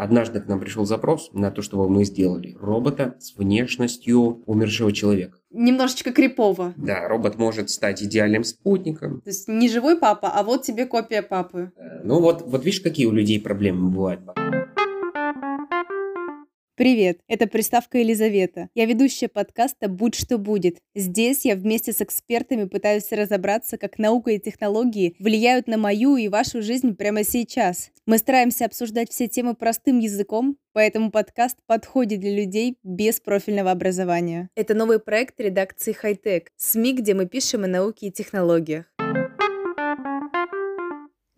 Однажды к нам пришел запрос на то, чтобы мы сделали робота с внешностью умершего человека. Немножечко крипово. Да, робот может стать идеальным спутником. То есть не живой папа, а вот тебе копия папы. Э, Ну вот, вот видишь, какие у людей проблемы бывают. Привет, это приставка Елизавета. Я ведущая подкаста «Будь что будет». Здесь я вместе с экспертами пытаюсь разобраться, как наука и технологии влияют на мою и вашу жизнь прямо сейчас. Мы стараемся обсуждать все темы простым языком, поэтому подкаст подходит для людей без профильного образования. Это новый проект редакции Хайтек, СМИ, где мы пишем о науке и технологиях.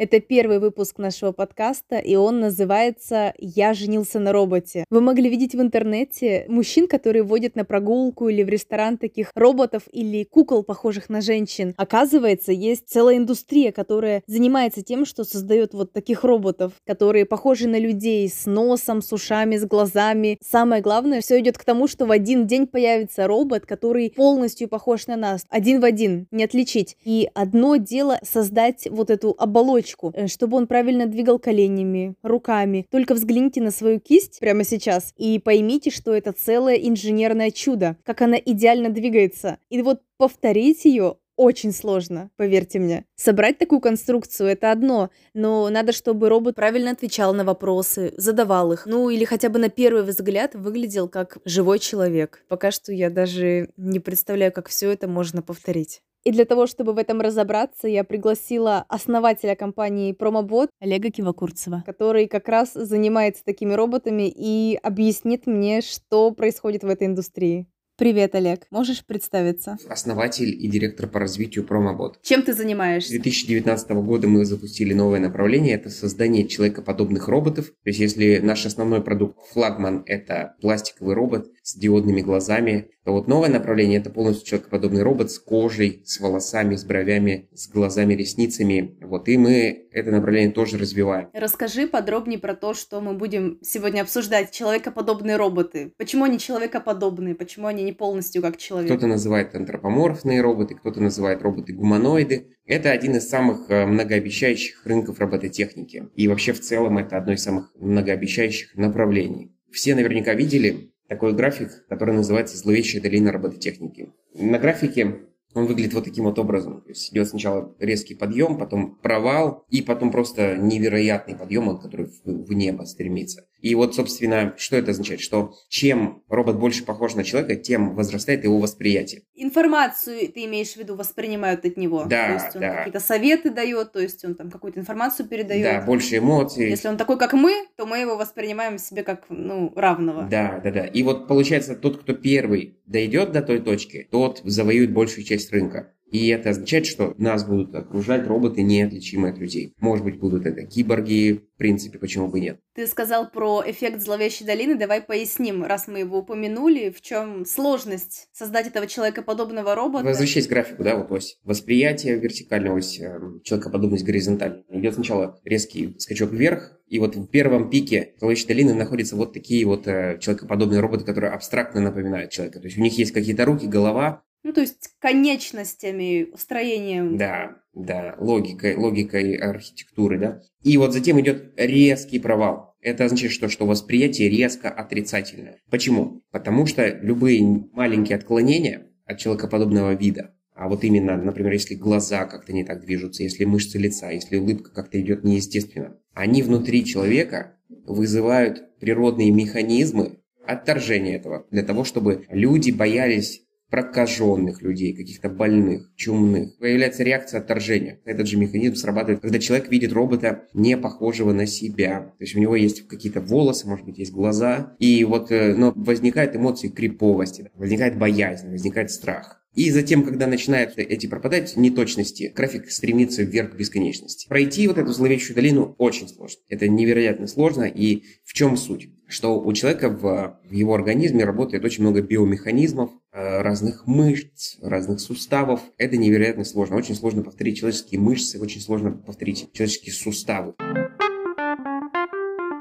Это первый выпуск нашего подкаста, и он называется «Я женился на роботе». Вы могли видеть в интернете мужчин, которые водят на прогулку или в ресторан таких роботов или кукол, похожих на женщин. Оказывается, есть целая индустрия, которая занимается тем, что создает вот таких роботов, которые похожи на людей с носом, с ушами, с глазами. Самое главное, все идет к тому, что в один день появится робот, который полностью похож на нас. Один в один, не отличить. И одно дело создать вот эту оболочку, э, чтобы он правильно двигал коленями, руками. Только взгляните на свою кисть прямо сейчас и поймите, что это целое инженерное чудо, как она идеально двигается. И вот повторить ее очень сложно, поверьте мне. Собрать такую конструкцию это одно, но надо, чтобы робот правильно отвечал на вопросы, задавал их. Ну или хотя бы на первый взгляд выглядел как живой человек. Пока что я даже не представляю, как все это можно повторить. И для того, чтобы в этом разобраться, я пригласила основателя компании Промобот Олега Кивакурцева, который как раз занимается такими роботами и объяснит мне, что происходит в этой индустрии. Привет, Олег. Можешь представиться? Основатель и директор по развитию Промобот. Чем ты С занимаешься? 2019 года мы запустили новое направление, это создание человекоподобных роботов. То есть если наш основной продукт флагман – это пластиковый робот с диодными глазами, то вот новое направление – это полностью человекоподобный робот с кожей, с волосами, с бровями, с глазами, ресницами. Вот и мы это направление тоже развиваем. Расскажи подробнее про то, что мы будем сегодня обсуждать. Человекоподобные роботы. Почему они человекоподобные? Почему они не полностью как человек? Кто-то называет антропоморфные роботы, кто-то называет роботы-гуманоиды. Это один из самых э, многообещающих рынков робототехники. И вообще в целом это одно из самых многообещающих направлений. Все наверняка видели такой график, который называется «Зловещая долина робототехники». На графике он выглядит вот таким вот образом. То есть идет сначала резкий подъем, потом провал, и потом просто невероятный подъем, который в, в небо стремится. И вот, собственно, что это означает? Что чем робот больше похож на человека, тем возрастает его восприятие. Информацию ты имеешь в виду воспринимают от него. Да, то есть он да. какие-то советы дает, то есть он там какую-то информацию передает. Да, больше эмоций. Если он такой, как мы, то мы его воспринимаем себе как ну равного. Да, да, да. И вот получается, тот, кто первый дойдет до той точки, тот завоюет большую часть рынка. И это означает, что нас будут окружать роботы, неотличимые от людей. Может быть, будут это киборги, в принципе, почему бы нет. Ты сказал про эффект зловещей долины. Давай поясним, раз мы его упомянули, в чем сложность создать этого человекоподобного робота. Возвращаясь к графику, да, вот ось восприятия вертикальная ось, эм, человекоподобность горизонтальная. Идет сначала резкий скачок вверх, и вот в первом пике зловещей долины находятся вот такие вот э, человекоподобные роботы, которые абстрактно напоминают человека. То есть у них есть какие-то руки, голова, Ну, то есть конечностями, строением. Да, да, логикой, логикой архитектуры, да. И вот затем идет резкий провал. Это означает, что, что восприятие резко отрицательное. Почему? Потому что любые маленькие отклонения от человекоподобного вида, а вот именно, например, если глаза как-то не так движутся, если мышцы лица, если улыбка как-то идет неестественно, они внутри человека вызывают природные механизмы отторжения этого, для того, чтобы люди боялись прокаженных людей, каких-то больных, чумных. Появляется реакция отторжения. Этот же механизм срабатывает, когда человек видит робота, не похожего на себя. То есть у него есть какие-то волосы, может быть, есть глаза. И вот э, но возникают эмоции криповости, возникает боязнь, возникает страх. И затем, когда начинают эти пропадать неточности, график стремится вверх к бесконечности. Пройти вот эту зловещую долину очень сложно. Это невероятно сложно. И в чем суть? Что у человека в, в его организме работает очень много биомеханизмов, э, разных мышц, разных суставов. Это невероятно сложно. Очень сложно повторить человеческие мышцы, очень сложно повторить человеческие суставы.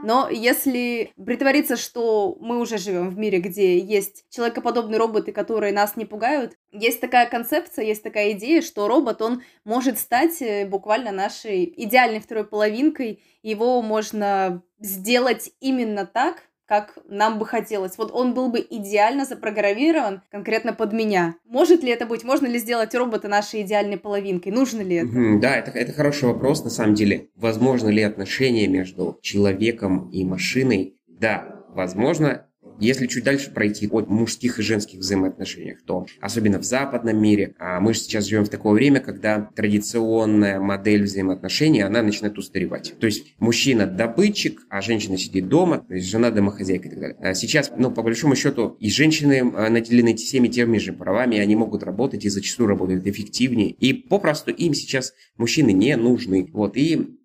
Но если притвориться, что мы уже живем в мире, где есть человекоподобные роботы, которые нас не пугают, есть такая концепция, есть такая идея, что робот, он может стать э, буквально нашей идеальной второй половинкой, его можно сделать именно так, как нам бы хотелось. Вот он был бы идеально запрограммирован конкретно под меня. Может ли это быть? Можно ли сделать робота нашей идеальной половинкой? Нужно ли это? Mm-hmm, да, это, это хороший вопрос на самом деле. Возможно ли отношения между человеком и машиной? Да, возможно. Если чуть дальше пройти от мужских и женских взаимоотношениях, то особенно в западном мире, а мы же сейчас живем в такое время, когда традиционная модель взаимоотношений, она начинает устаревать. То есть мужчина добытчик, а женщина сидит дома, то есть жена домохозяйка и так далее. А сейчас, ну, по большому счету, и женщины а, наделены всеми теми же правами, они могут работать и зачастую работают эффективнее. И попросту им сейчас мужчины не нужны. Вот, и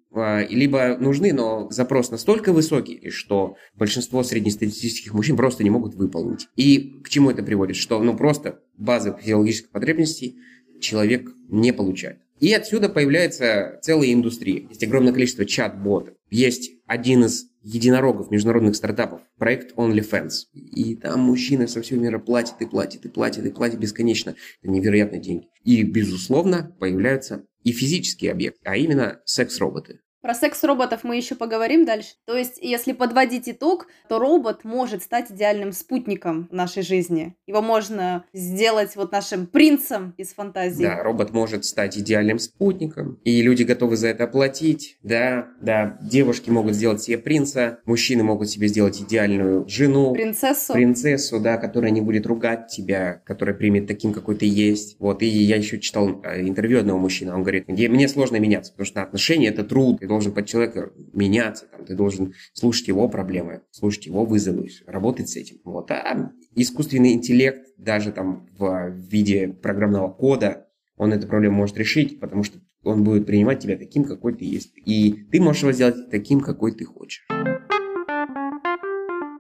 либо нужны, но запрос настолько высокий, что большинство среднестатистических мужчин просто не могут выполнить. И к чему это приводит? Что ну просто базы физиологических потребностей человек не получает. И отсюда появляется целая индустрия. Есть огромное количество чат-ботов. Есть один из единорогов международных стартапов, проект OnlyFans. И там мужчины со всего мира платят и платят и платят и платят бесконечно. Это невероятные деньги. И, безусловно, появляются и физические объекты, а именно секс-роботы. Про секс-роботов мы еще поговорим дальше. То есть, если подводить итог, то робот может стать идеальным спутником в нашей жизни. Его можно сделать вот нашим принцем из фантазии. Да, робот может стать идеальным спутником, и люди готовы за это платить. Да, да, девушки могут сделать себе принца, мужчины могут себе сделать идеальную жену. Принцессу. Принцессу, да, которая не будет ругать тебя, которая примет таким, какой ты есть. Вот, и я еще читал э, интервью одного мужчины, он говорит, мне сложно меняться, потому что отношения это труд, должен под человека меняться, там, ты должен слушать его проблемы, слушать его вызовы, работать с этим. Вот. А искусственный интеллект даже там в виде программного кода, он эту проблему может решить, потому что он будет принимать тебя таким, какой ты есть. И ты можешь его сделать таким, какой ты хочешь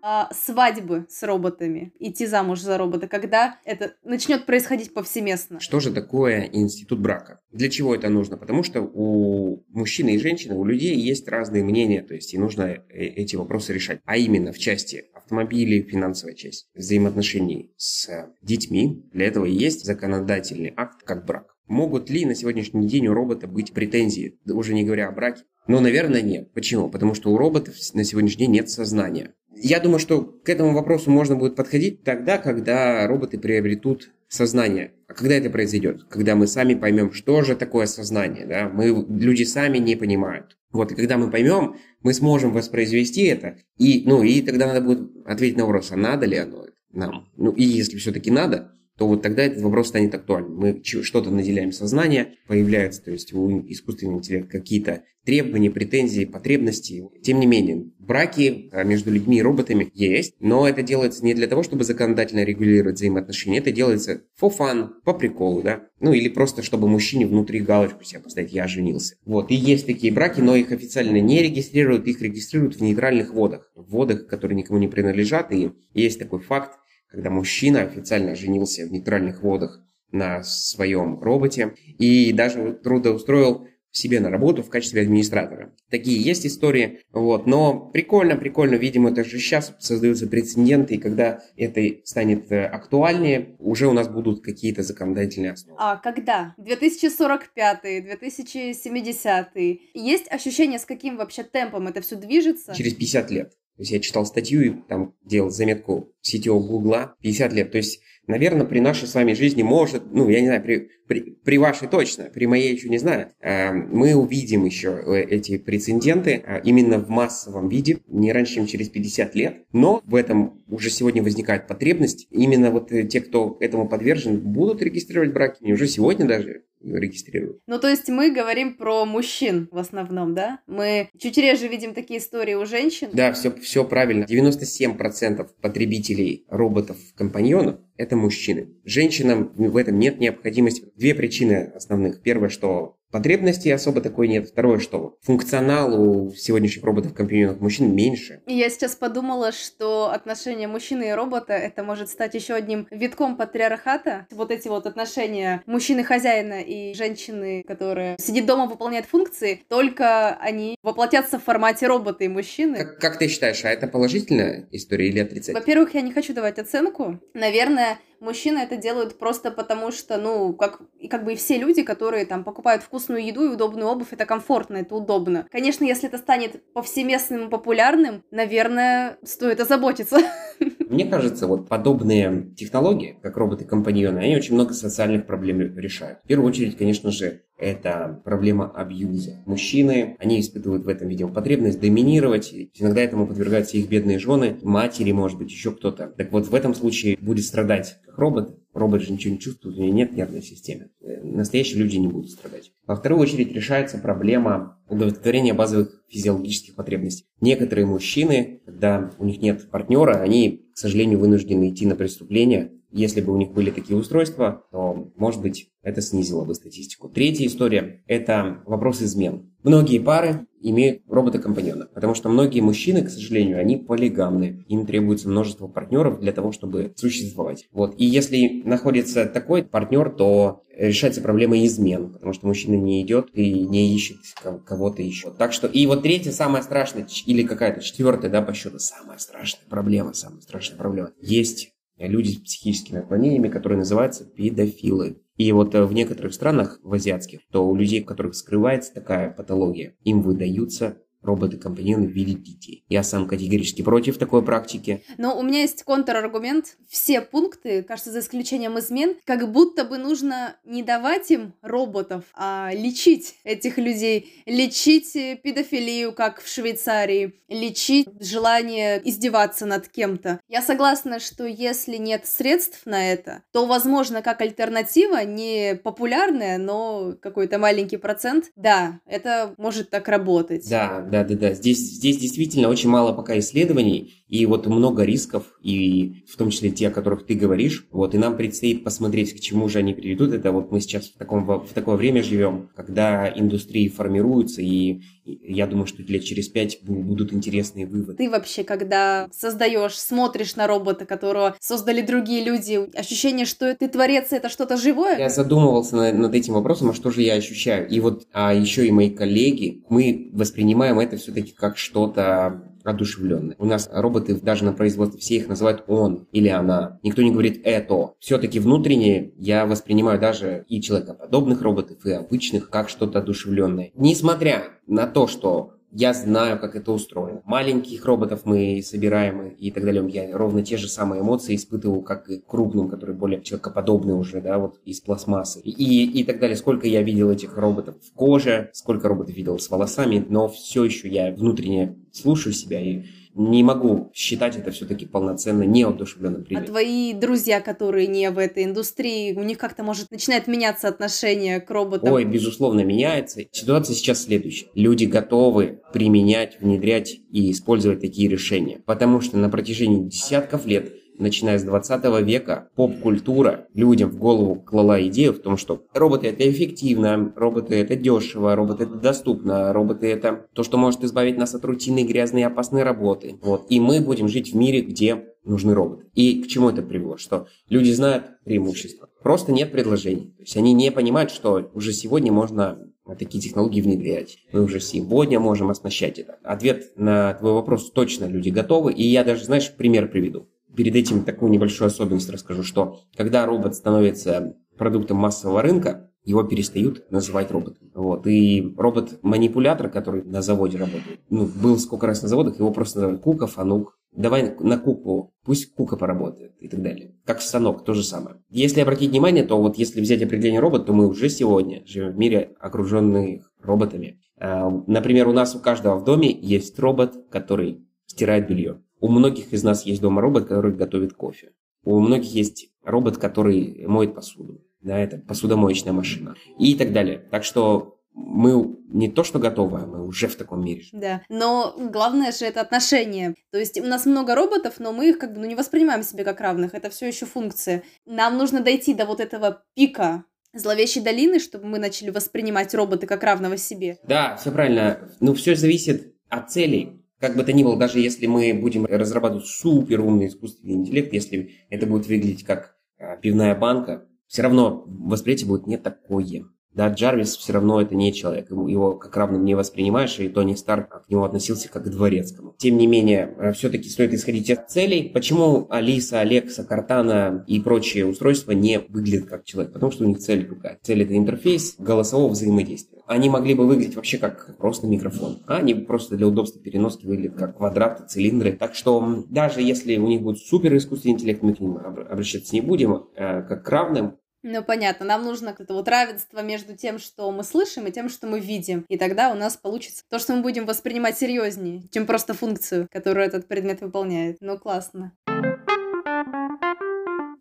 а, свадьбы с роботами, идти замуж за робота, когда это начнет происходить повсеместно. Что же такое институт брака? Для чего это нужно? Потому что у мужчины и женщины, у людей есть разные мнения, то есть и нужно э, эти вопросы решать. А именно в части автомобилей, финансовая часть, взаимоотношений с детьми. Для этого и есть законодательный акт, как брак. Могут ли на сегодняшний день у робота быть претензии, уже не говоря о браке? Ну, наверное, нет. Почему? Потому что у роботов на сегодняшний день нет сознания. Я думаю, что к этому вопросу можно будет подходить тогда, когда роботы приобретут сознание. А когда это произойдет? Когда мы сами поймем, что же такое сознание. Да? Мы, люди сами не понимают. Вот, и когда мы поймем, мы сможем воспроизвести это. И, ну, и тогда надо будет ответить на вопрос, а надо ли оно нам? Ну, и если все-таки надо, то вот тогда этот вопрос станет актуальным. Мы что-то наделяем сознание, появляются, то есть у искусственного интеллекта какие-то требования, претензии, потребности. Тем не менее, браки а, между людьми и роботами есть, но это делается не для того, чтобы законодательно регулировать взаимоотношения, это делается for fun, по приколу, да, ну или просто, чтобы мужчине внутри галочку себе поставить «я женился». Вот, и есть такие браки, но их официально не регистрируют, их регистрируют в нейтральных водах, в водах, которые никому не принадлежат, и есть такой факт, когда мужчина официально женился в нейтральных водах на своем роботе и даже трудоустроил себе на работу в качестве администратора. Такие есть истории, вот, но прикольно, прикольно, видимо, это же сейчас создаются прецеденты, и когда это станет э, актуальнее, уже у нас будут какие-то законодательные основы. А когда? 2045 2070 Есть ощущение, с каким вообще темпом это все движется? Через 50 лет. То есть я читал статью и там делал заметку сетевого гугла 50 лет. То есть, наверное, при нашей с вами жизни может, ну, я не знаю, при, при, при вашей точно, при моей еще не знаю, э, мы увидим еще э, эти прецеденты э, именно в массовом виде, не раньше, чем через 50 лет. Но в этом уже сегодня возникает потребность. Именно вот те, кто этому подвержен, будут регистрировать браки. Не уже сегодня даже регистрируют. Ну, то есть мы говорим про мужчин в основном, да? Мы чуть реже видим такие истории у женщин. Да, все, все правильно. 97% потребителей роботов-компаньонов – это мужчины. Женщинам в этом нет необходимости. Две причины основных. Первое, что Потребностей особо такой нет. Второе, что функционал у сегодняшних роботов-компаньонов мужчин меньше. И я сейчас подумала, что отношения мужчины и робота это может стать еще одним витком патриархата. Вот эти вот отношения мужчины-хозяина и женщины, которая сидит дома, выполняет функции, только они воплотятся в формате робота и мужчины. Как, как ты считаешь, а это положительная история или отрицательная? Во-первых, я не хочу давать оценку. Наверное, мужчины это делают просто потому, что, ну, как, как бы и все люди, которые там покупают вкусную еду и удобную обувь, это комфортно, это удобно. Конечно, если это станет повсеместным и популярным, наверное, стоит озаботиться. Мне кажется, вот подобные технологии, как роботы-компаньоны, они очень много социальных проблем решают. В первую очередь, конечно же, это проблема абьюза. Мужчины, они испытывают в этом, видимо, потребность доминировать. Иногда этому подвергаются их бедные жены, матери, может быть, еще кто-то. Так вот, в этом случае будет страдать как робот. Робот же ничего не чувствует, у него нет нервной системы. Э, настоящие люди не будут страдать. Во вторую очередь решается проблема удовлетворения базовых физиологических потребностей. Некоторые мужчины, когда у них нет партнера, они, к сожалению, вынуждены идти на преступление, если бы у них были такие устройства, то, может быть, это снизило бы статистику. Третья история – это вопрос измен. Многие пары имеют робота-компаньона, потому что многие мужчины, к сожалению, они полигамны. Им требуется множество партнеров для того, чтобы существовать. Вот. И если находится такой партнер, то решается проблема измен, потому что мужчина не идет и не ищет кого-то еще. Так что, и вот третья, самая страшная, или какая-то четвертая, да, по счету, самая страшная проблема, самая страшная проблема. Есть люди с психическими отклонениями, которые называются педофилы. И вот э, в некоторых странах, в азиатских, то у людей, у которых скрывается такая патология, им выдаются роботы-компаньоны в виде детей. Я сам категорически против такой практики. Но у меня есть контраргумент. Все пункты, кажется, за исключением измен, как будто бы нужно не давать им роботов, а лечить этих людей. Лечить педофилию, как в Швейцарии. Лечить желание издеваться над кем-то. Я согласна, что если нет средств на это, то, возможно, как альтернатива, не популярная, но какой-то маленький процент, да, это может так работать. Да, да, да, да. Здесь, здесь действительно очень мало пока исследований, и вот много рисков, и в том числе те, о которых ты говоришь. Вот, и нам предстоит посмотреть, к чему же они приведут. Это вот мы сейчас в, таком, в такое время живем, когда индустрии формируются, и я думаю, что лет через пять будут интересные выводы. Ты вообще, когда создаешь, смотришь на робота, которого создали другие люди, ощущение, что ты творец, это что-то живое? Я задумывался над, над этим вопросом, а что же я ощущаю? И вот, а еще и мои коллеги, мы воспринимаем это все-таки как что-то одушевленные. У нас роботы даже на производстве все их называют он или она. Никто не говорит это. Все-таки внутренне я воспринимаю даже и человекоподобных роботов, и обычных как что-то одушевленное. Несмотря на то, что я знаю, как это устроено. Маленьких роботов мы собираем и так далее. Я ровно те же самые эмоции испытываю, как и крупным, которые более человекоподобные уже, да, вот из пластмассы. И, и так далее. Сколько я видел этих роботов в коже, сколько роботов видел с волосами, но все еще я внутренне слушаю себя и не могу считать это все-таки полноценно неодушевленным примером. А твои друзья, которые не в этой индустрии, у них как-то, может, начинает меняться отношение к роботам? Ой, безусловно, меняется. Ситуация сейчас следующая. Люди готовы применять, внедрять и использовать такие решения, потому что на протяжении десятков лет начиная с 20 века, поп-культура людям в голову клала идею в том, что роботы это эффективно, роботы это дешево, роботы это доступно, роботы это то, что может избавить нас от рутинной, грязной и опасной работы. Вот. И мы будем жить в мире, где нужны роботы. И к чему это привело? Что люди знают преимущества. Просто нет предложений. То есть они не понимают, что уже сегодня можно такие технологии внедрять. Мы уже сегодня можем оснащать это. Ответ на твой вопрос точно люди готовы. И я даже, знаешь, пример приведу перед этим такую небольшую особенность расскажу, что когда робот становится продуктом массового рынка, его перестают называть роботом. Вот. И робот-манипулятор, который на заводе работает, ну, был сколько раз на заводах, его просто называют Кука, Фанук. Давай на Куку, пусть Кука поработает и так далее. Как станок, то же самое. Если обратить внимание, то вот если взять определение робот, то мы уже сегодня живем в мире, окруженных роботами. А, например, у нас у каждого в доме есть робот, который стирает белье. У многих из нас есть дома робот, который готовит кофе. У многих есть робот, который моет посуду. Да, это посудомоечная машина. И так далее. Так что мы не то что готовы, а мы уже в таком мире. Да, но главное же это отношения. То есть у нас много роботов, но мы их как бы ну, не воспринимаем себе как равных. Это все еще функции. Нам нужно дойти до вот этого пика зловещей долины, чтобы мы начали воспринимать робота как равного себе? Да, все правильно. Ну, все зависит от целей. Как бы то ни было, даже если мы будем разрабатывать супер умный искусственный интеллект, если это будет выглядеть как а, пивная банка, все равно восприятие будет не такое. Да, Джарвис все равно это не человек, его как равным не воспринимаешь, и Тони Старк к нему относился как к дворецкому. Тем не менее, э, все-таки стоит исходить от целей. Почему Алиса, Алекса, Картана и прочие устройства не выглядят как человек? Потому что у них цель другая. Цель это интерфейс голосового взаимодействия. Они могли бы выглядеть вообще как просто микрофон, а они просто для удобства переноски выглядят как квадраты, цилиндры. Так что даже если у них будет супер искусственный интеллект, мы к ним обращаться не будем, э, как к равным, ну, понятно, нам нужно это вот равенство между тем, что мы слышим, и тем, что мы видим. И тогда у нас получится то, что мы будем воспринимать серьезнее, чем просто функцию, которую этот предмет выполняет. Ну, классно.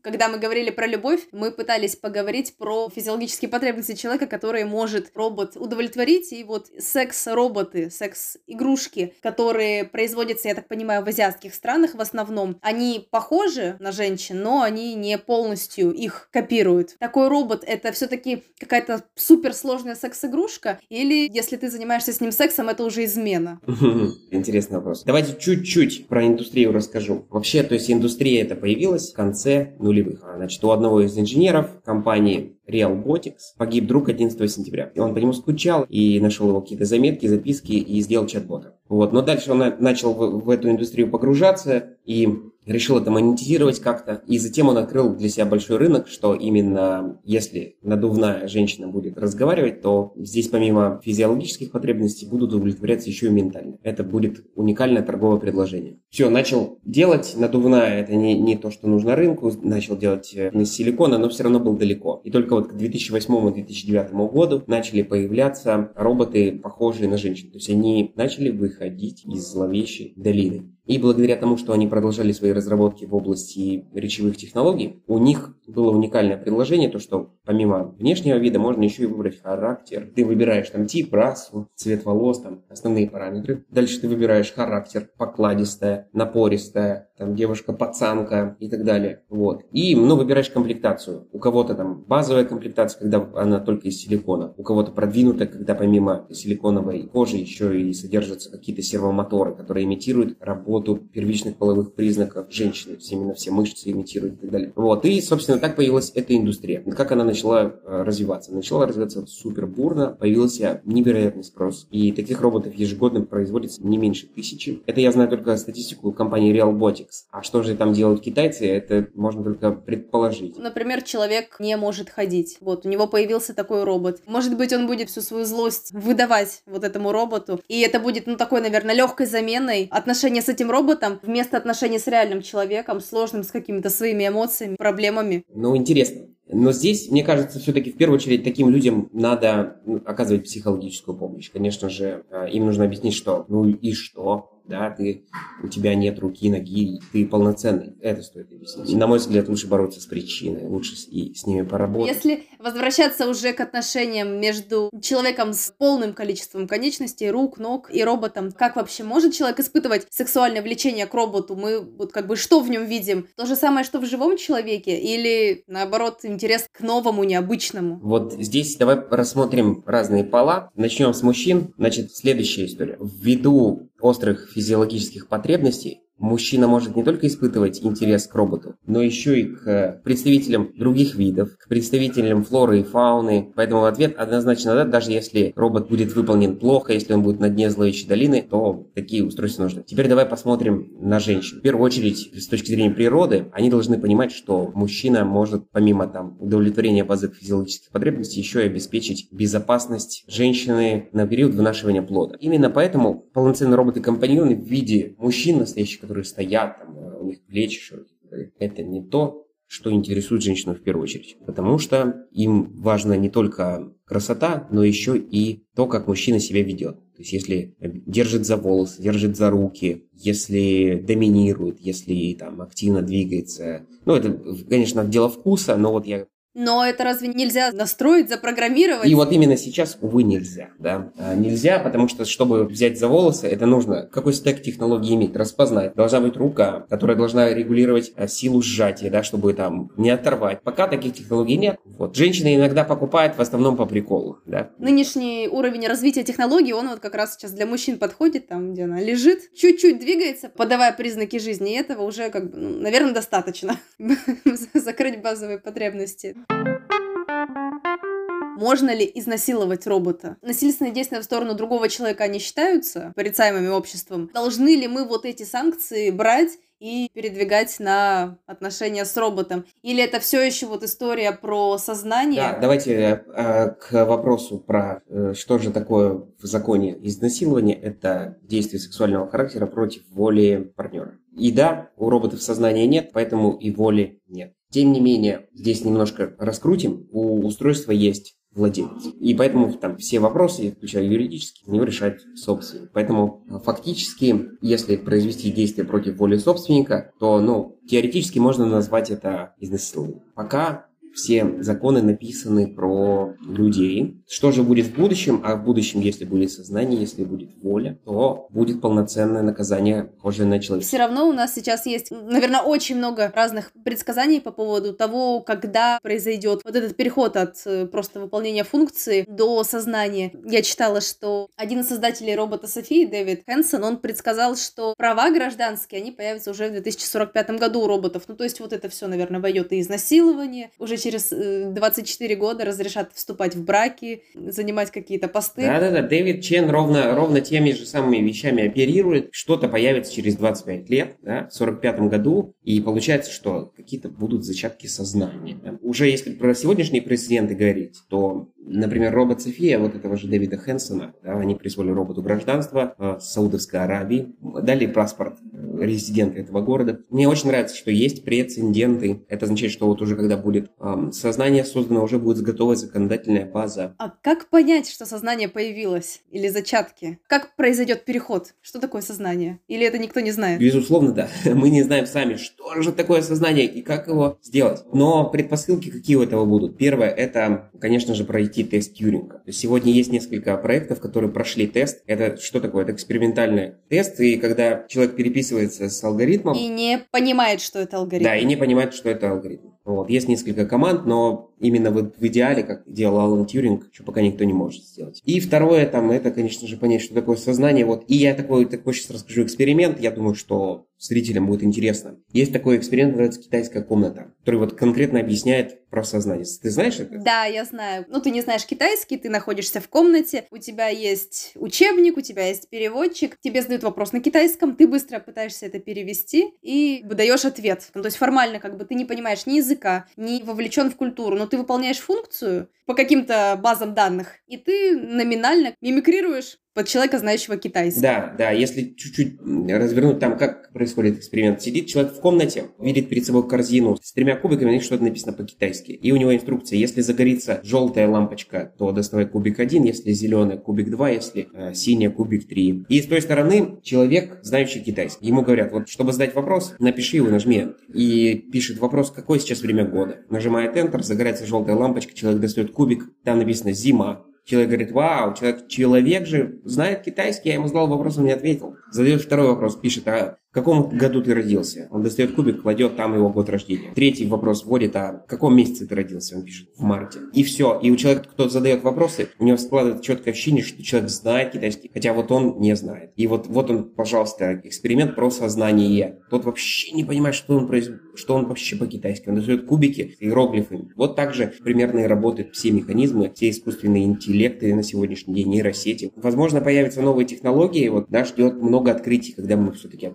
Когда мы говорили про любовь, мы пытались поговорить про физиологические потребности человека, которые может робот удовлетворить. И вот секс-роботы, секс-игрушки, которые производятся, я так понимаю, в азиатских странах в основном, они похожи на женщин, но они не полностью их копируют. Такой робот — это все-таки какая-то суперсложная секс-игрушка? Или если ты занимаешься с ним сексом, это уже измена? Интересный вопрос. Давайте чуть-чуть про индустрию расскажу. Вообще, то есть индустрия это появилась в конце нулевых нулевых. Значит, у одного из инженеров компании Realbotics погиб друг 11 сентября. И он по нему скучал и нашел его какие-то заметки, записки и сделал чат-бота. Вот. Но дальше он начал в, в эту индустрию погружаться и решил это монетизировать как-то. И затем он открыл для себя большой рынок, что именно если надувная женщина будет разговаривать, то здесь помимо физиологических потребностей будут удовлетворяться еще и ментально. Это будет уникальное торговое предложение. Все, начал делать. Надувная это не, не то, что нужно рынку. Начал делать э, из силикона, но все равно был далеко. И только вот к 2008-2009 году начали появляться роботы, похожие на женщин. То есть они начали выходить из зловещей долины. И благодаря тому, что они продолжали свои разработки в области речевых технологий, у них было уникальное предложение, то что помимо внешнего вида можно еще и выбрать характер. Ты выбираешь там тип, расу, цвет волос, там основные параметры. Дальше ты выбираешь характер, покладистая, напористая, там девушка-пацанка и так далее. Вот. И, ну, выбираешь комплектацию. У кого-то там базовая комплектация, когда она только из силикона. У кого-то продвинутая, когда помимо силиконовой кожи еще и содержатся какие-то сервомоторы, которые имитируют работу первичных половых признаков то есть именно все мышцы имитируют и так далее. Вот, и, собственно, так появилась эта индустрия. Как она начала э, развиваться? Начала развиваться супер бурно, появился невероятный спрос, и таких роботов ежегодно производится не меньше тысячи. Это я знаю только статистику компании Realbotics. А что же там делают китайцы, это можно только предположить. Например, человек не может ходить. Вот, у него появился такой робот. Может быть, он будет всю свою злость выдавать вот этому роботу, и это будет, ну, такой, наверное, легкой заменой отношения с этим роботом вместо отношений с реальным человеком, сложным, с какими-то своими эмоциями, проблемами. Ну, интересно. Но здесь, мне кажется, все-таки в первую очередь таким людям надо ну, оказывать психологическую помощь. Конечно же, э, им нужно объяснить, что ну и что, да, ты, у тебя нет руки, ноги, ты полноценный. Это стоит объяснить. На мой взгляд, лучше бороться с причиной, лучше с, и с ними поработать. Если возвращаться уже к отношениям между человеком с полным количеством конечностей, рук, ног и роботом, как вообще может человек испытывать сексуальное влечение к роботу? Мы вот как бы что в нем видим? То же самое, что в живом человеке? Или, наоборот, интерес к новому, необычному? Вот здесь давай рассмотрим разные пола. Начнем с мужчин. Значит, следующая история. Ввиду острых физиологических потребностей мужчина может не только испытывать интерес к роботу, но еще и к представителям других видов, к представителям флоры и фауны. Поэтому в ответ однозначно да, даже если робот будет выполнен плохо, если он будет на дне зловещей долины, то такие устройства нужны. Теперь давай посмотрим на женщин. В первую очередь, с точки зрения природы, они должны понимать, что мужчина может помимо там удовлетворения базовых физиологических потребностей еще и обеспечить безопасность женщины на период вынашивания плода. Именно поэтому полноценные роботы-компаньоны в виде мужчин настоящих которые стоят, там, э, у них плечи широкие. Это не то, что интересует женщину в первую очередь. Потому что им важна не только красота, но еще и то, как мужчина себя ведет. То есть если держит за волосы, держит за руки, если доминирует, если там активно двигается. Ну, это, конечно, дело вкуса, но вот я Но это разве нельзя настроить, запрограммировать? И вот именно сейчас, увы, нельзя, да. А, нельзя, потому что, чтобы взять за волосы, это нужно какой стек технологии иметь, распознать. Должна быть рука, которая должна регулировать а, силу сжатия, да, чтобы там не оторвать. Пока таких технологий нет. Вот. Женщины иногда покупают в основном по приколу, да. Нынешний уровень развития технологий, он вот как раз сейчас для мужчин подходит, там, где она лежит, чуть-чуть двигается, подавая признаки жизни, и этого уже, как бы, ну, наверное, достаточно закрыть базовые потребности. Можно ли изнасиловать робота? Насильственные действия в сторону другого человека не считаются порицаемыми обществом? Должны ли мы вот эти санкции брать и передвигать на отношения с роботом? Или это все еще вот история про сознание? Да, давайте э, к вопросу про э, что же такое в законе изнасилование. Это действие сексуального характера против воли партнера. И да, у роботов сознания нет, поэтому и воли нет. Тем не менее, здесь немножко раскрутим, у устройства есть владелец. И поэтому там все вопросы, включая юридические, него решать собственник. Поэтому фактически, если произвести действие против воли собственника, то, ну, теоретически можно назвать это изнасилованием. Пока все законы написаны про людей. Что же будет в будущем? А в будущем, если будет сознание, если будет воля, то будет полноценное наказание, похожее на человека. Все равно у нас сейчас есть, наверное, очень много разных предсказаний по поводу того, когда произойдет вот этот переход от э, просто выполнения функции до сознания. Я читала, что один из создателей робота Софии, Дэвид Хэнсон, он предсказал, что права гражданские, они появятся уже в 2045 году у роботов. Ну, то есть вот это все, наверное, войдет и изнасилование, уже через 24 э, года разрешат вступать в браки, занимать какие-то посты. Да-да-да, Дэвид Чен ровно, ровно теми же самыми вещами оперирует. Что-то появится через 25 лет, да, в 45 году, и получается, что какие-то будут зачатки сознания. Уже если про сегодняшние прецеденты говорить, то Например, робот София, вот этого же Дэвида Хэнсона, да, они присвоили роботу гражданство э, Саудовской Аравии, дали паспорт э, резидента этого города. Мне очень нравится, что есть прецеденты. Это означает, что вот уже когда будет э, сознание создано, уже будет готовая законодательная база. А как понять, что сознание появилось? Или зачатки? Как произойдет переход? Что такое сознание? Или это никто не знает? Безусловно, да. Мы не знаем сами, что же такое сознание и как его сделать. Но предпосылки какие у этого будут? Первое, это, конечно же, пройти пройти тест Тьюринга. сегодня есть несколько проектов, которые прошли тест. Это что такое? Это экспериментальный тест, и когда человек переписывается с алгоритмом... И не понимает, что это алгоритм. Да, и не понимает, что это алгоритм. Вот. Есть несколько команд, но именно вот в идеале, как делал Алан Тьюринг, что пока никто не может сделать. И второе, там, это, конечно же, понять, что такое сознание. Вот. И я такой, такой сейчас расскажу эксперимент. Я думаю, что зрителям будет интересно. Есть такой эксперимент, называется «Китайская комната», который вот конкретно объясняет про сознание. Ты знаешь это? Да, я знаю. Ну, ты не знаешь китайский, ты находишься в комнате, у тебя есть учебник, у тебя есть переводчик, тебе задают вопрос на китайском, ты быстро пытаешься это перевести и выдаешь ответ. Ну, то есть формально как бы ты не понимаешь ни языка, не вовлечен в культуру, но ты выполняешь функцию по каким-то базам данных, и ты номинально мимикрируешь под человека, знающего китайский. Да, да, если чуть-чуть развернуть там, как происходит эксперимент. Сидит человек в комнате, видит перед собой корзину с тремя кубиками, на них что-то написано по-китайски. И у него инструкция, если загорится желтая лампочка, то доставай кубик 1, если зеленая кубик 2, если э, синяя кубик 3. И с той стороны человек, знающий китайский. Ему говорят, вот чтобы задать вопрос, напиши его, нажми. И пишет вопрос, какое сейчас время года. Нажимает Enter, загорается желтая лампочка, человек достает кубик, там написано зима. Человек говорит, вау, человек, человек же знает китайский, я ему задал вопрос, он не ответил. Задает второй вопрос, пишет, а в каком году ты родился? Он достает кубик, кладет там его год рождения. Третий вопрос вводит, а в каком месяце ты родился? Он пишет, в марте. И все. И у человека, кто задает вопросы, у него складывается четкое ощущение, что человек знает китайский, хотя вот он не знает. И вот, вот он, пожалуйста, эксперимент про сознание. Тот вообще не понимает, что он, произ... что он вообще по-китайски. Он достает кубики, иероглифы. Вот так же примерно и работают все механизмы, все искусственные интеллекты на сегодняшний день, нейросети. Возможно, появятся новые технологии. Вот нас ждет много открытий, когда мы все-таки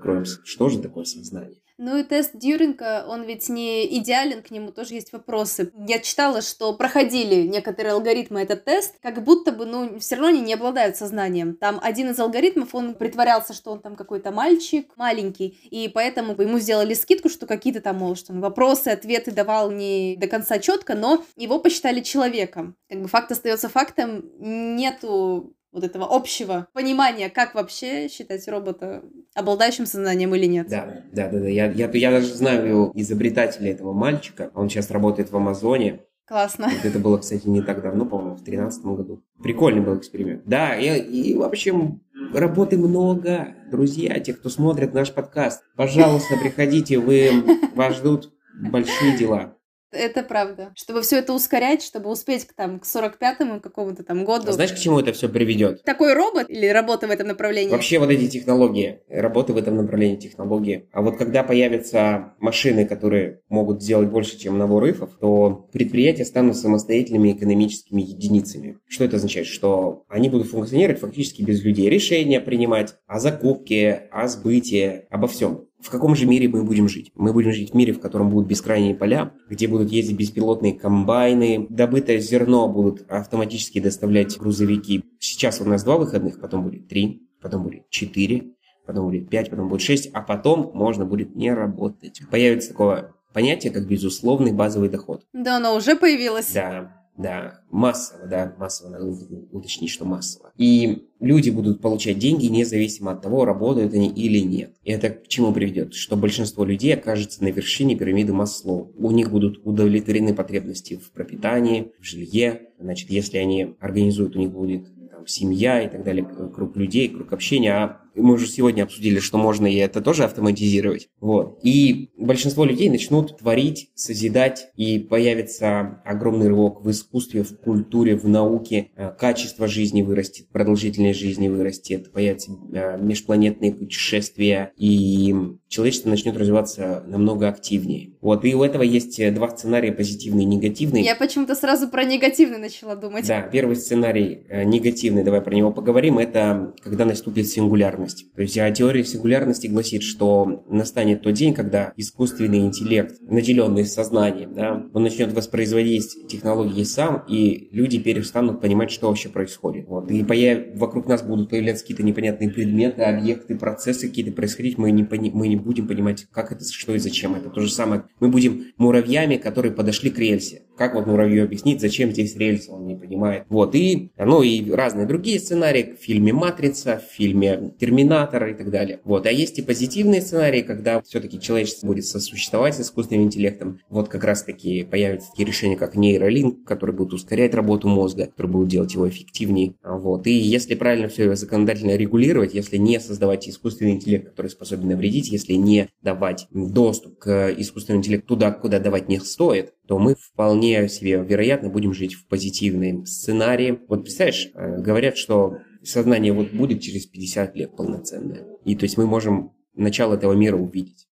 что же такое сознание? Ну и тест Дьюринга, он ведь не идеален, к нему тоже есть вопросы. Я читала, что проходили некоторые алгоритмы этот тест, как будто бы, ну, все равно они не обладают сознанием. Там один из алгоритмов, он притворялся, что он там какой-то мальчик маленький, и поэтому ему сделали скидку, что какие-то там, может, он вопросы, ответы давал не до конца четко, но его посчитали человеком. Как бы факт остается фактом, нету вот этого общего понимания, как вообще считать робота обладающим сознанием или нет. Да, да, да, да. Я, я, я даже знаю изобретателя этого мальчика. Он сейчас работает в Амазоне. Классно. Вот это было, кстати, не так давно, по-моему, в 2013 году. Прикольный был эксперимент. Да, и, и в общем, работы много. Друзья, те, кто смотрит наш подкаст, пожалуйста, приходите, вы, вас ждут большие дела. Это правда. Чтобы все это ускорять, чтобы успеть к, там, к 45-му какому-то там году. А знаешь, к чему это все приведет? Такой робот или работа в этом направлении? Вообще вот эти технологии, работы в этом направлении технологии. А вот когда появятся машины, которые могут сделать больше, чем набор рифов, то предприятия станут самостоятельными экономическими единицами. Что это означает? Что они будут функционировать фактически без людей. Решения принимать о закупке, о сбытии, обо всем. В каком же мире мы будем жить? Мы будем жить в мире, в котором будут бескрайние поля, где будут ездить беспилотные комбайны, добытое зерно будут автоматически доставлять грузовики. Сейчас у нас два выходных, потом будет три, потом будет четыре, потом будет пять, потом будет шесть, а потом можно будет не работать. Появится такое понятие, как безусловный базовый доход. Да, оно уже появилось. Да, да, массово, да, массово, надо уточнить, что массово. И люди будут получать деньги независимо от того, работают они или нет. И это к чему приведет? Что большинство людей окажется на вершине пирамиды Маслоу. У них будут удовлетворены потребности в пропитании, в жилье. Значит, если они организуют, у них будет там, семья и так далее, круг людей, круг общения, а мы уже сегодня обсудили, что можно и это тоже автоматизировать. Вот. И большинство людей начнут творить, созидать, и появится огромный рывок в искусстве, в культуре, в науке. Э, качество жизни вырастет, продолжительность жизни вырастет, появятся э, межпланетные путешествия, и человечество начнет развиваться намного активнее. Вот. И у этого есть два сценария, позитивный и негативный. Я почему-то сразу про негативный начала думать. Да, первый сценарий э, негативный, давай про него поговорим, это когда наступит сингулярность сингулярности. То есть а теория сингулярности гласит, что настанет тот день, когда искусственный интеллект, наделенный сознанием, да, он начнет воспроизводить технологии сам, и люди перестанут понимать, что вообще происходит. Вот. И появ... вокруг нас будут появляться какие-то непонятные предметы, объекты, процессы какие-то происходить, мы не, пони... мы не будем понимать, как это, что и зачем это. То же самое, мы будем муравьями, которые подошли к рельсе. Как вот муравью объяснить, зачем здесь рельсы, он не понимает. Вот, и, ну, и разные другие сценарии в фильме «Матрица», в фильме «Терминатор» и так далее. Вот, а есть и позитивные сценарии, когда все-таки человечество будет сосуществовать с искусственным интеллектом. Вот как раз таки появятся такие решения, как нейролинк, которые будут ускорять работу мозга, которые будут делать его эффективнее. Вот, и если правильно все законодательно регулировать, если не создавать искусственный интеллект, который способен навредить, если не давать доступ к искусственному интеллекту туда, куда давать не стоит, то мы вполне себе вероятно будем жить в позитивном сценарии. Вот представляешь, э, говорят, что сознание вот будет через 50 лет полноценное. И то есть мы можем начало этого мира увидеть.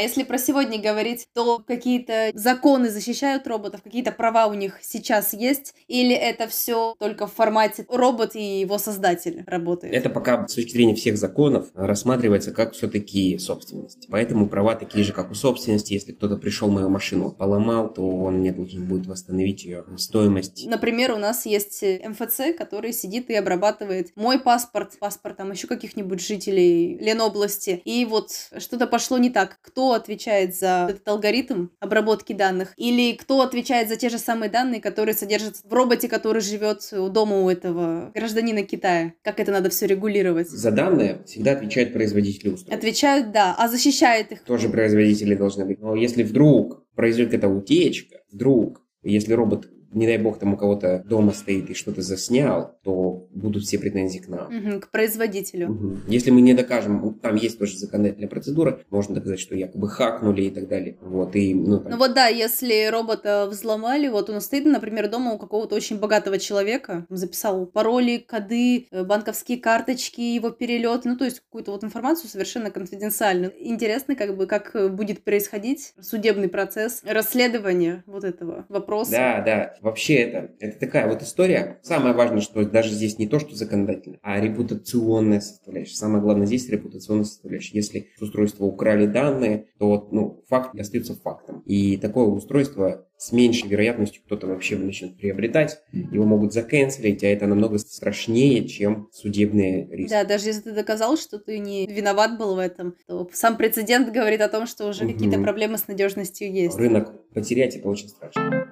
А если про сегодня говорить, то какие-то законы защищают роботов, какие-то права у них сейчас есть, или это все только в формате робот и его создатель работает? Это пока с точки зрения всех законов рассматривается как все-таки собственность. Поэтому права такие же, как у собственности. Если кто-то пришел мою машину, поломал, то он не должен будет восстановить ее стоимость. Например, у нас есть МФЦ, который сидит и обрабатывает мой паспорт, паспорт там еще каких-нибудь жителей Ленобласти. И вот что-то пошло не так. Кто отвечает за этот алгоритм обработки данных, или кто отвечает за те же самые данные, которые содержатся в роботе, который живет у дома у этого гражданина Китая. Как это надо все регулировать? За данные всегда отвечают производители устройств. Отвечают, да. А защищает их? Тоже производители должны быть. Но если вдруг произойдет эта утечка, вдруг, если робот не дай бог, там у кого-то дома стоит и что-то заснял, то будут все претензии к нам. Угу, к производителю. Угу. Если мы не докажем, там есть тоже законодательная процедура, можно доказать, что якобы хакнули и так далее. Вот, и, ну, там... ну вот да, если робота взломали, вот он стоит, например, дома у какого-то очень богатого человека, записал пароли, коды, э, банковские карточки, его перелет, ну то есть какую-то вот информацию совершенно конфиденциальную. Интересно, как бы, как будет происходить судебный процесс, расследование вот этого вопроса. Да, да. Вообще это, это такая вот история. Самое важное, что даже здесь не то, что законодательно, а репутационная составляющая. Самое главное здесь репутационная составляющая. Если с устройства украли данные, то ну, факт остается фактом. И такое устройство с меньшей вероятностью кто-то вообще начнет приобретать, его могут заканцелить, а это намного страшнее, чем судебные риски. Да, даже если ты доказал, что ты не виноват был в этом, то сам прецедент говорит о том, что уже угу. какие-то проблемы с надежностью есть. Рынок потерять это очень страшно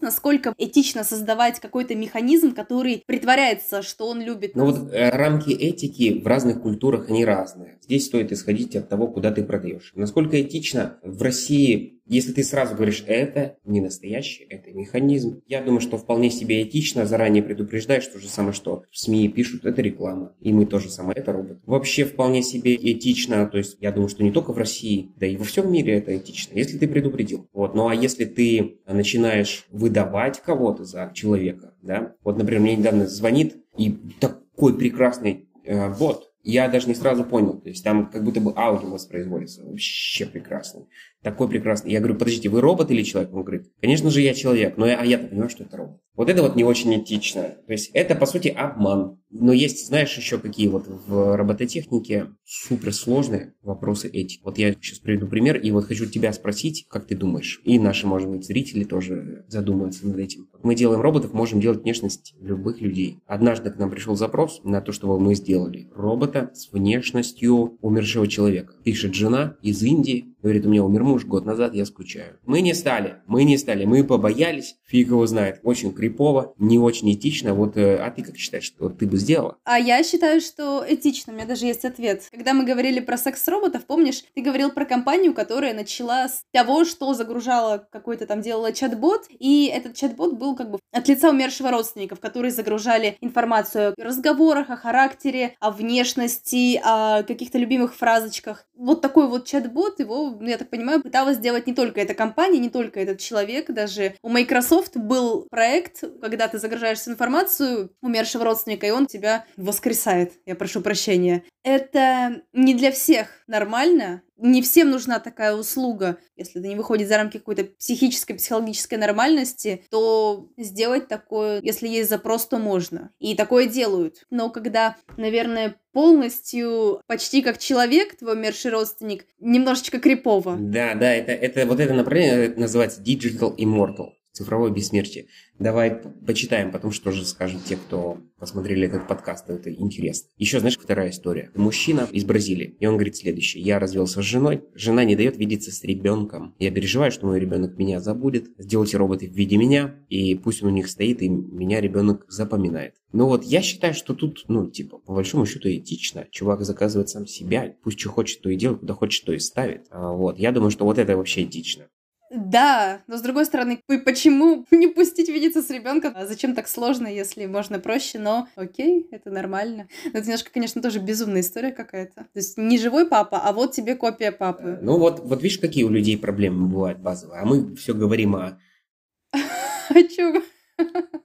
насколько этично создавать какой-то механизм, который притворяется, что он любит. Ну вот э, рамки этики в разных культурах, они разные. Здесь стоит исходить от того, куда ты продаешь. Насколько этично в России Если ты сразу говоришь, это не настоящий, это механизм, я думаю, что вполне себе этично заранее предупреждаешь то же самое, что в СМИ пишут, это реклама, и мы тоже самое, это робот. Вообще вполне себе этично, то есть я думаю, что не только в России, да и во всем мире это этично, если ты предупредил. Вот. Ну а если ты начинаешь выдавать кого-то за человека, да, вот, например, мне недавно звонит и такой прекрасный э, бот, я даже не сразу понял. То есть там как будто бы аудио воспроизводится. Вообще прекрасно. Такой прекрасный. Я говорю, подождите, вы робот или человек? Он говорит, конечно же, я человек, но я, а я-то понимаю, что это робот. Вот это вот не очень этично. То есть это, по сути, обман. Но есть, знаешь, еще какие вот в робототехнике суперсложные вопросы этики. Вот я сейчас приведу пример, и вот хочу тебя спросить, как ты думаешь, и наши, может быть, зрители тоже задумаются над этим. Мы делаем роботов, можем делать внешность любых людей. Однажды к нам пришел запрос на то, чтобы мы сделали робота с внешностью умершего человека. Пишет жена из Индии, Говорит, у меня умер муж год назад, я скучаю. Мы не стали, мы не стали, мы побоялись, фиг его знает. Очень крипово, не очень этично. Вот, э, а ты как считаешь, что ты бы сделала? А я считаю, что этично. У меня даже есть ответ. Когда мы говорили про секс-роботов, помнишь, ты говорил про компанию, которая начала с того, что загружала какой-то там, делала чат-бот, и этот чат-бот был как бы от лица умершего родственников, которые загружали информацию о разговорах, о характере, о внешности, о каких-то любимых фразочках. Вот такой вот чат-бот, его ну, я так понимаю, пыталась сделать не только эта компания, не только этот человек, даже у Microsoft был проект, когда ты загружаешь информацию умершего родственника, и он тебя воскресает. Я прошу прощения. Это не для всех нормально, не всем нужна такая услуга. Если это не выходит за рамки какой-то психической, психологической нормальности, то сделать такое, если есть запрос, то можно. И такое делают. Но когда, наверное, полностью почти как человек, твой умерший родственник, немножечко крипово. Да, да, это, это вот это направление называется Digital Immortal цифровое бессмертие. Давай почитаем, потому что тоже скажут те, кто посмотрели этот подкаст, это интересно. Еще, знаешь, вторая история. Мужчина из Бразилии, и он говорит следующее. Я развелся с женой, жена не дает видеться с ребенком. Я переживаю, что мой ребенок меня забудет. Сделайте роботы в виде меня, и пусть он у них стоит, и меня ребенок запоминает. Ну вот, я считаю, что тут, ну, типа, по большому счету этично. Чувак заказывает сам себя, пусть что хочет, то и делает, куда хочет, то и ставит. А, вот, я думаю, что вот это вообще этично. Да, но с другой стороны, почему не пустить видеться с ребенком? А зачем так сложно, если можно проще? Но окей, это нормально. Но это немножко, конечно, тоже безумная история какая-то. То есть не живой папа, а вот тебе копия папы. Ну вот, вот видишь, какие у людей проблемы бывают базовые. А мы все говорим о... О чем?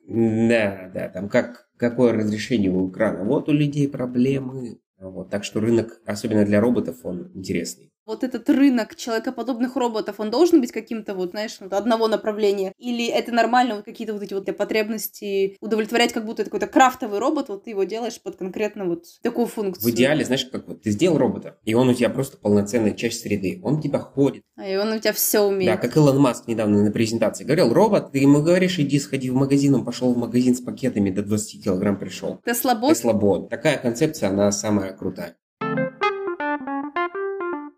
Да, да, там как, какое разрешение у экрана. Вот у людей проблемы. Вот, так что рынок, особенно для роботов, он интересный вот этот рынок человекоподобных роботов, он должен быть каким-то вот, знаешь, вот одного направления? Или это нормально вот какие-то вот эти вот потребности удовлетворять, как будто это какой-то крафтовый робот, вот ты его делаешь под конкретно вот такую функцию? В идеале, знаешь, как вот ты сделал робота, и он у тебя просто полноценная часть среды. Он у тебя ходит. А и он у тебя все умеет. Да, как Илон Маск недавно на презентации говорил, робот, ты ему говоришь, иди сходи в магазин, он пошел в магазин с пакетами, до 20 килограмм пришел. Теслабот? Теслабот. Такая концепция, она самая крутая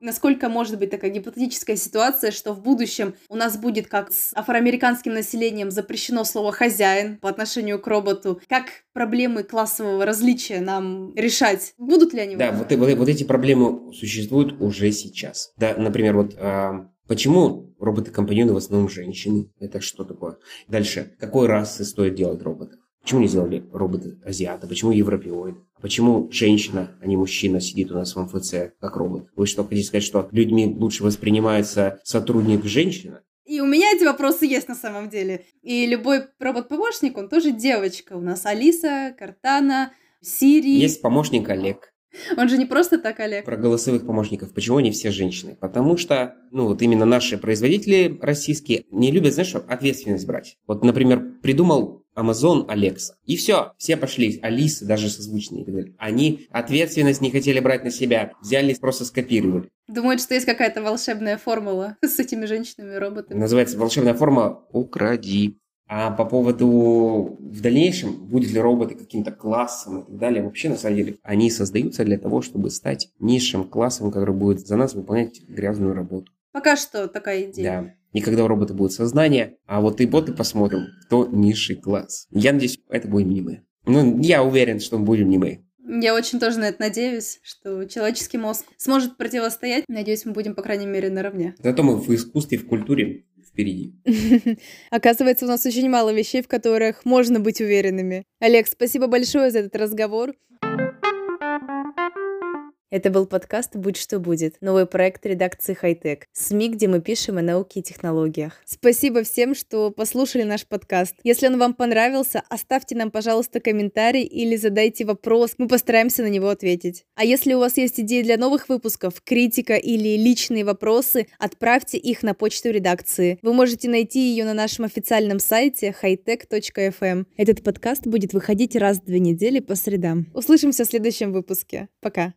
насколько может быть такая гипотетическая ситуация, что в будущем у нас будет, как с афроамериканским населением, запрещено слово «хозяин» по отношению к роботу, как проблемы классового различия нам решать? Будут ли они? Да, вот, вот, вот эти проблемы существуют уже сейчас. Да, например, вот а, Почему роботы-компаньоны в основном женщины? Это что такое? Дальше. Какой расы стоит делать роботов? Почему не сделали роботы азиата? Почему европеоид? Почему женщина, а не мужчина сидит у нас в МФЦ как робот? Вы что, хотите сказать, что людьми лучше воспринимается сотрудник женщина? И у меня эти вопросы есть на самом деле. И любой робот-помощник, он тоже девочка. У нас Алиса, Картана, Сири. Есть помощник Олег. Он же не просто так, Олег. Про голосовых помощников. Почему они все женщины? Потому что, ну, вот именно наши производители российские не любят, знаешь, ответственность брать. Вот, например, придумал Amazon Alexa. И все, все пошли, Алисы, даже созвучные и так далее. Они ответственность не хотели брать на себя, взяли, просто скопировали. Думают, что есть какая-то волшебная формула с этими женщинами-роботами. Называется волшебная формула «Укради». А по поводу в дальнейшем, будет ли роботы каким-то классом и так далее, вообще на самом деле они создаются для того, чтобы стать низшим классом, который будет за нас выполнять грязную работу. Пока что такая идея. Да. И когда у робота будет сознание, а вот и боты посмотрим, кто низший класс. Я надеюсь, это будет не мы. Ну, я уверен, что мы будем не мы. Я очень тоже на это надеюсь, что человеческий мозг сможет противостоять. Надеюсь, мы будем, по крайней мере, наравне. Зато мы в искусстве, в культуре впереди. Оказывается, у нас очень мало вещей, в которых можно быть уверенными. Олег, спасибо большое за этот разговор. Это был подкаст «Будь что будет», новый проект редакции «Хайтек», СМИ, где мы пишем о науке и технологиях. Спасибо всем, что послушали наш подкаст. Если он вам понравился, оставьте нам, пожалуйста, комментарий или задайте вопрос, мы постараемся на него ответить. А если у вас есть идеи для новых выпусков, критика или личные вопросы, отправьте их на почту редакции. Вы можете найти ее на нашем официальном сайте hightech.fm. Этот подкаст будет выходить раз в две недели по средам. Услышимся в следующем выпуске. Пока.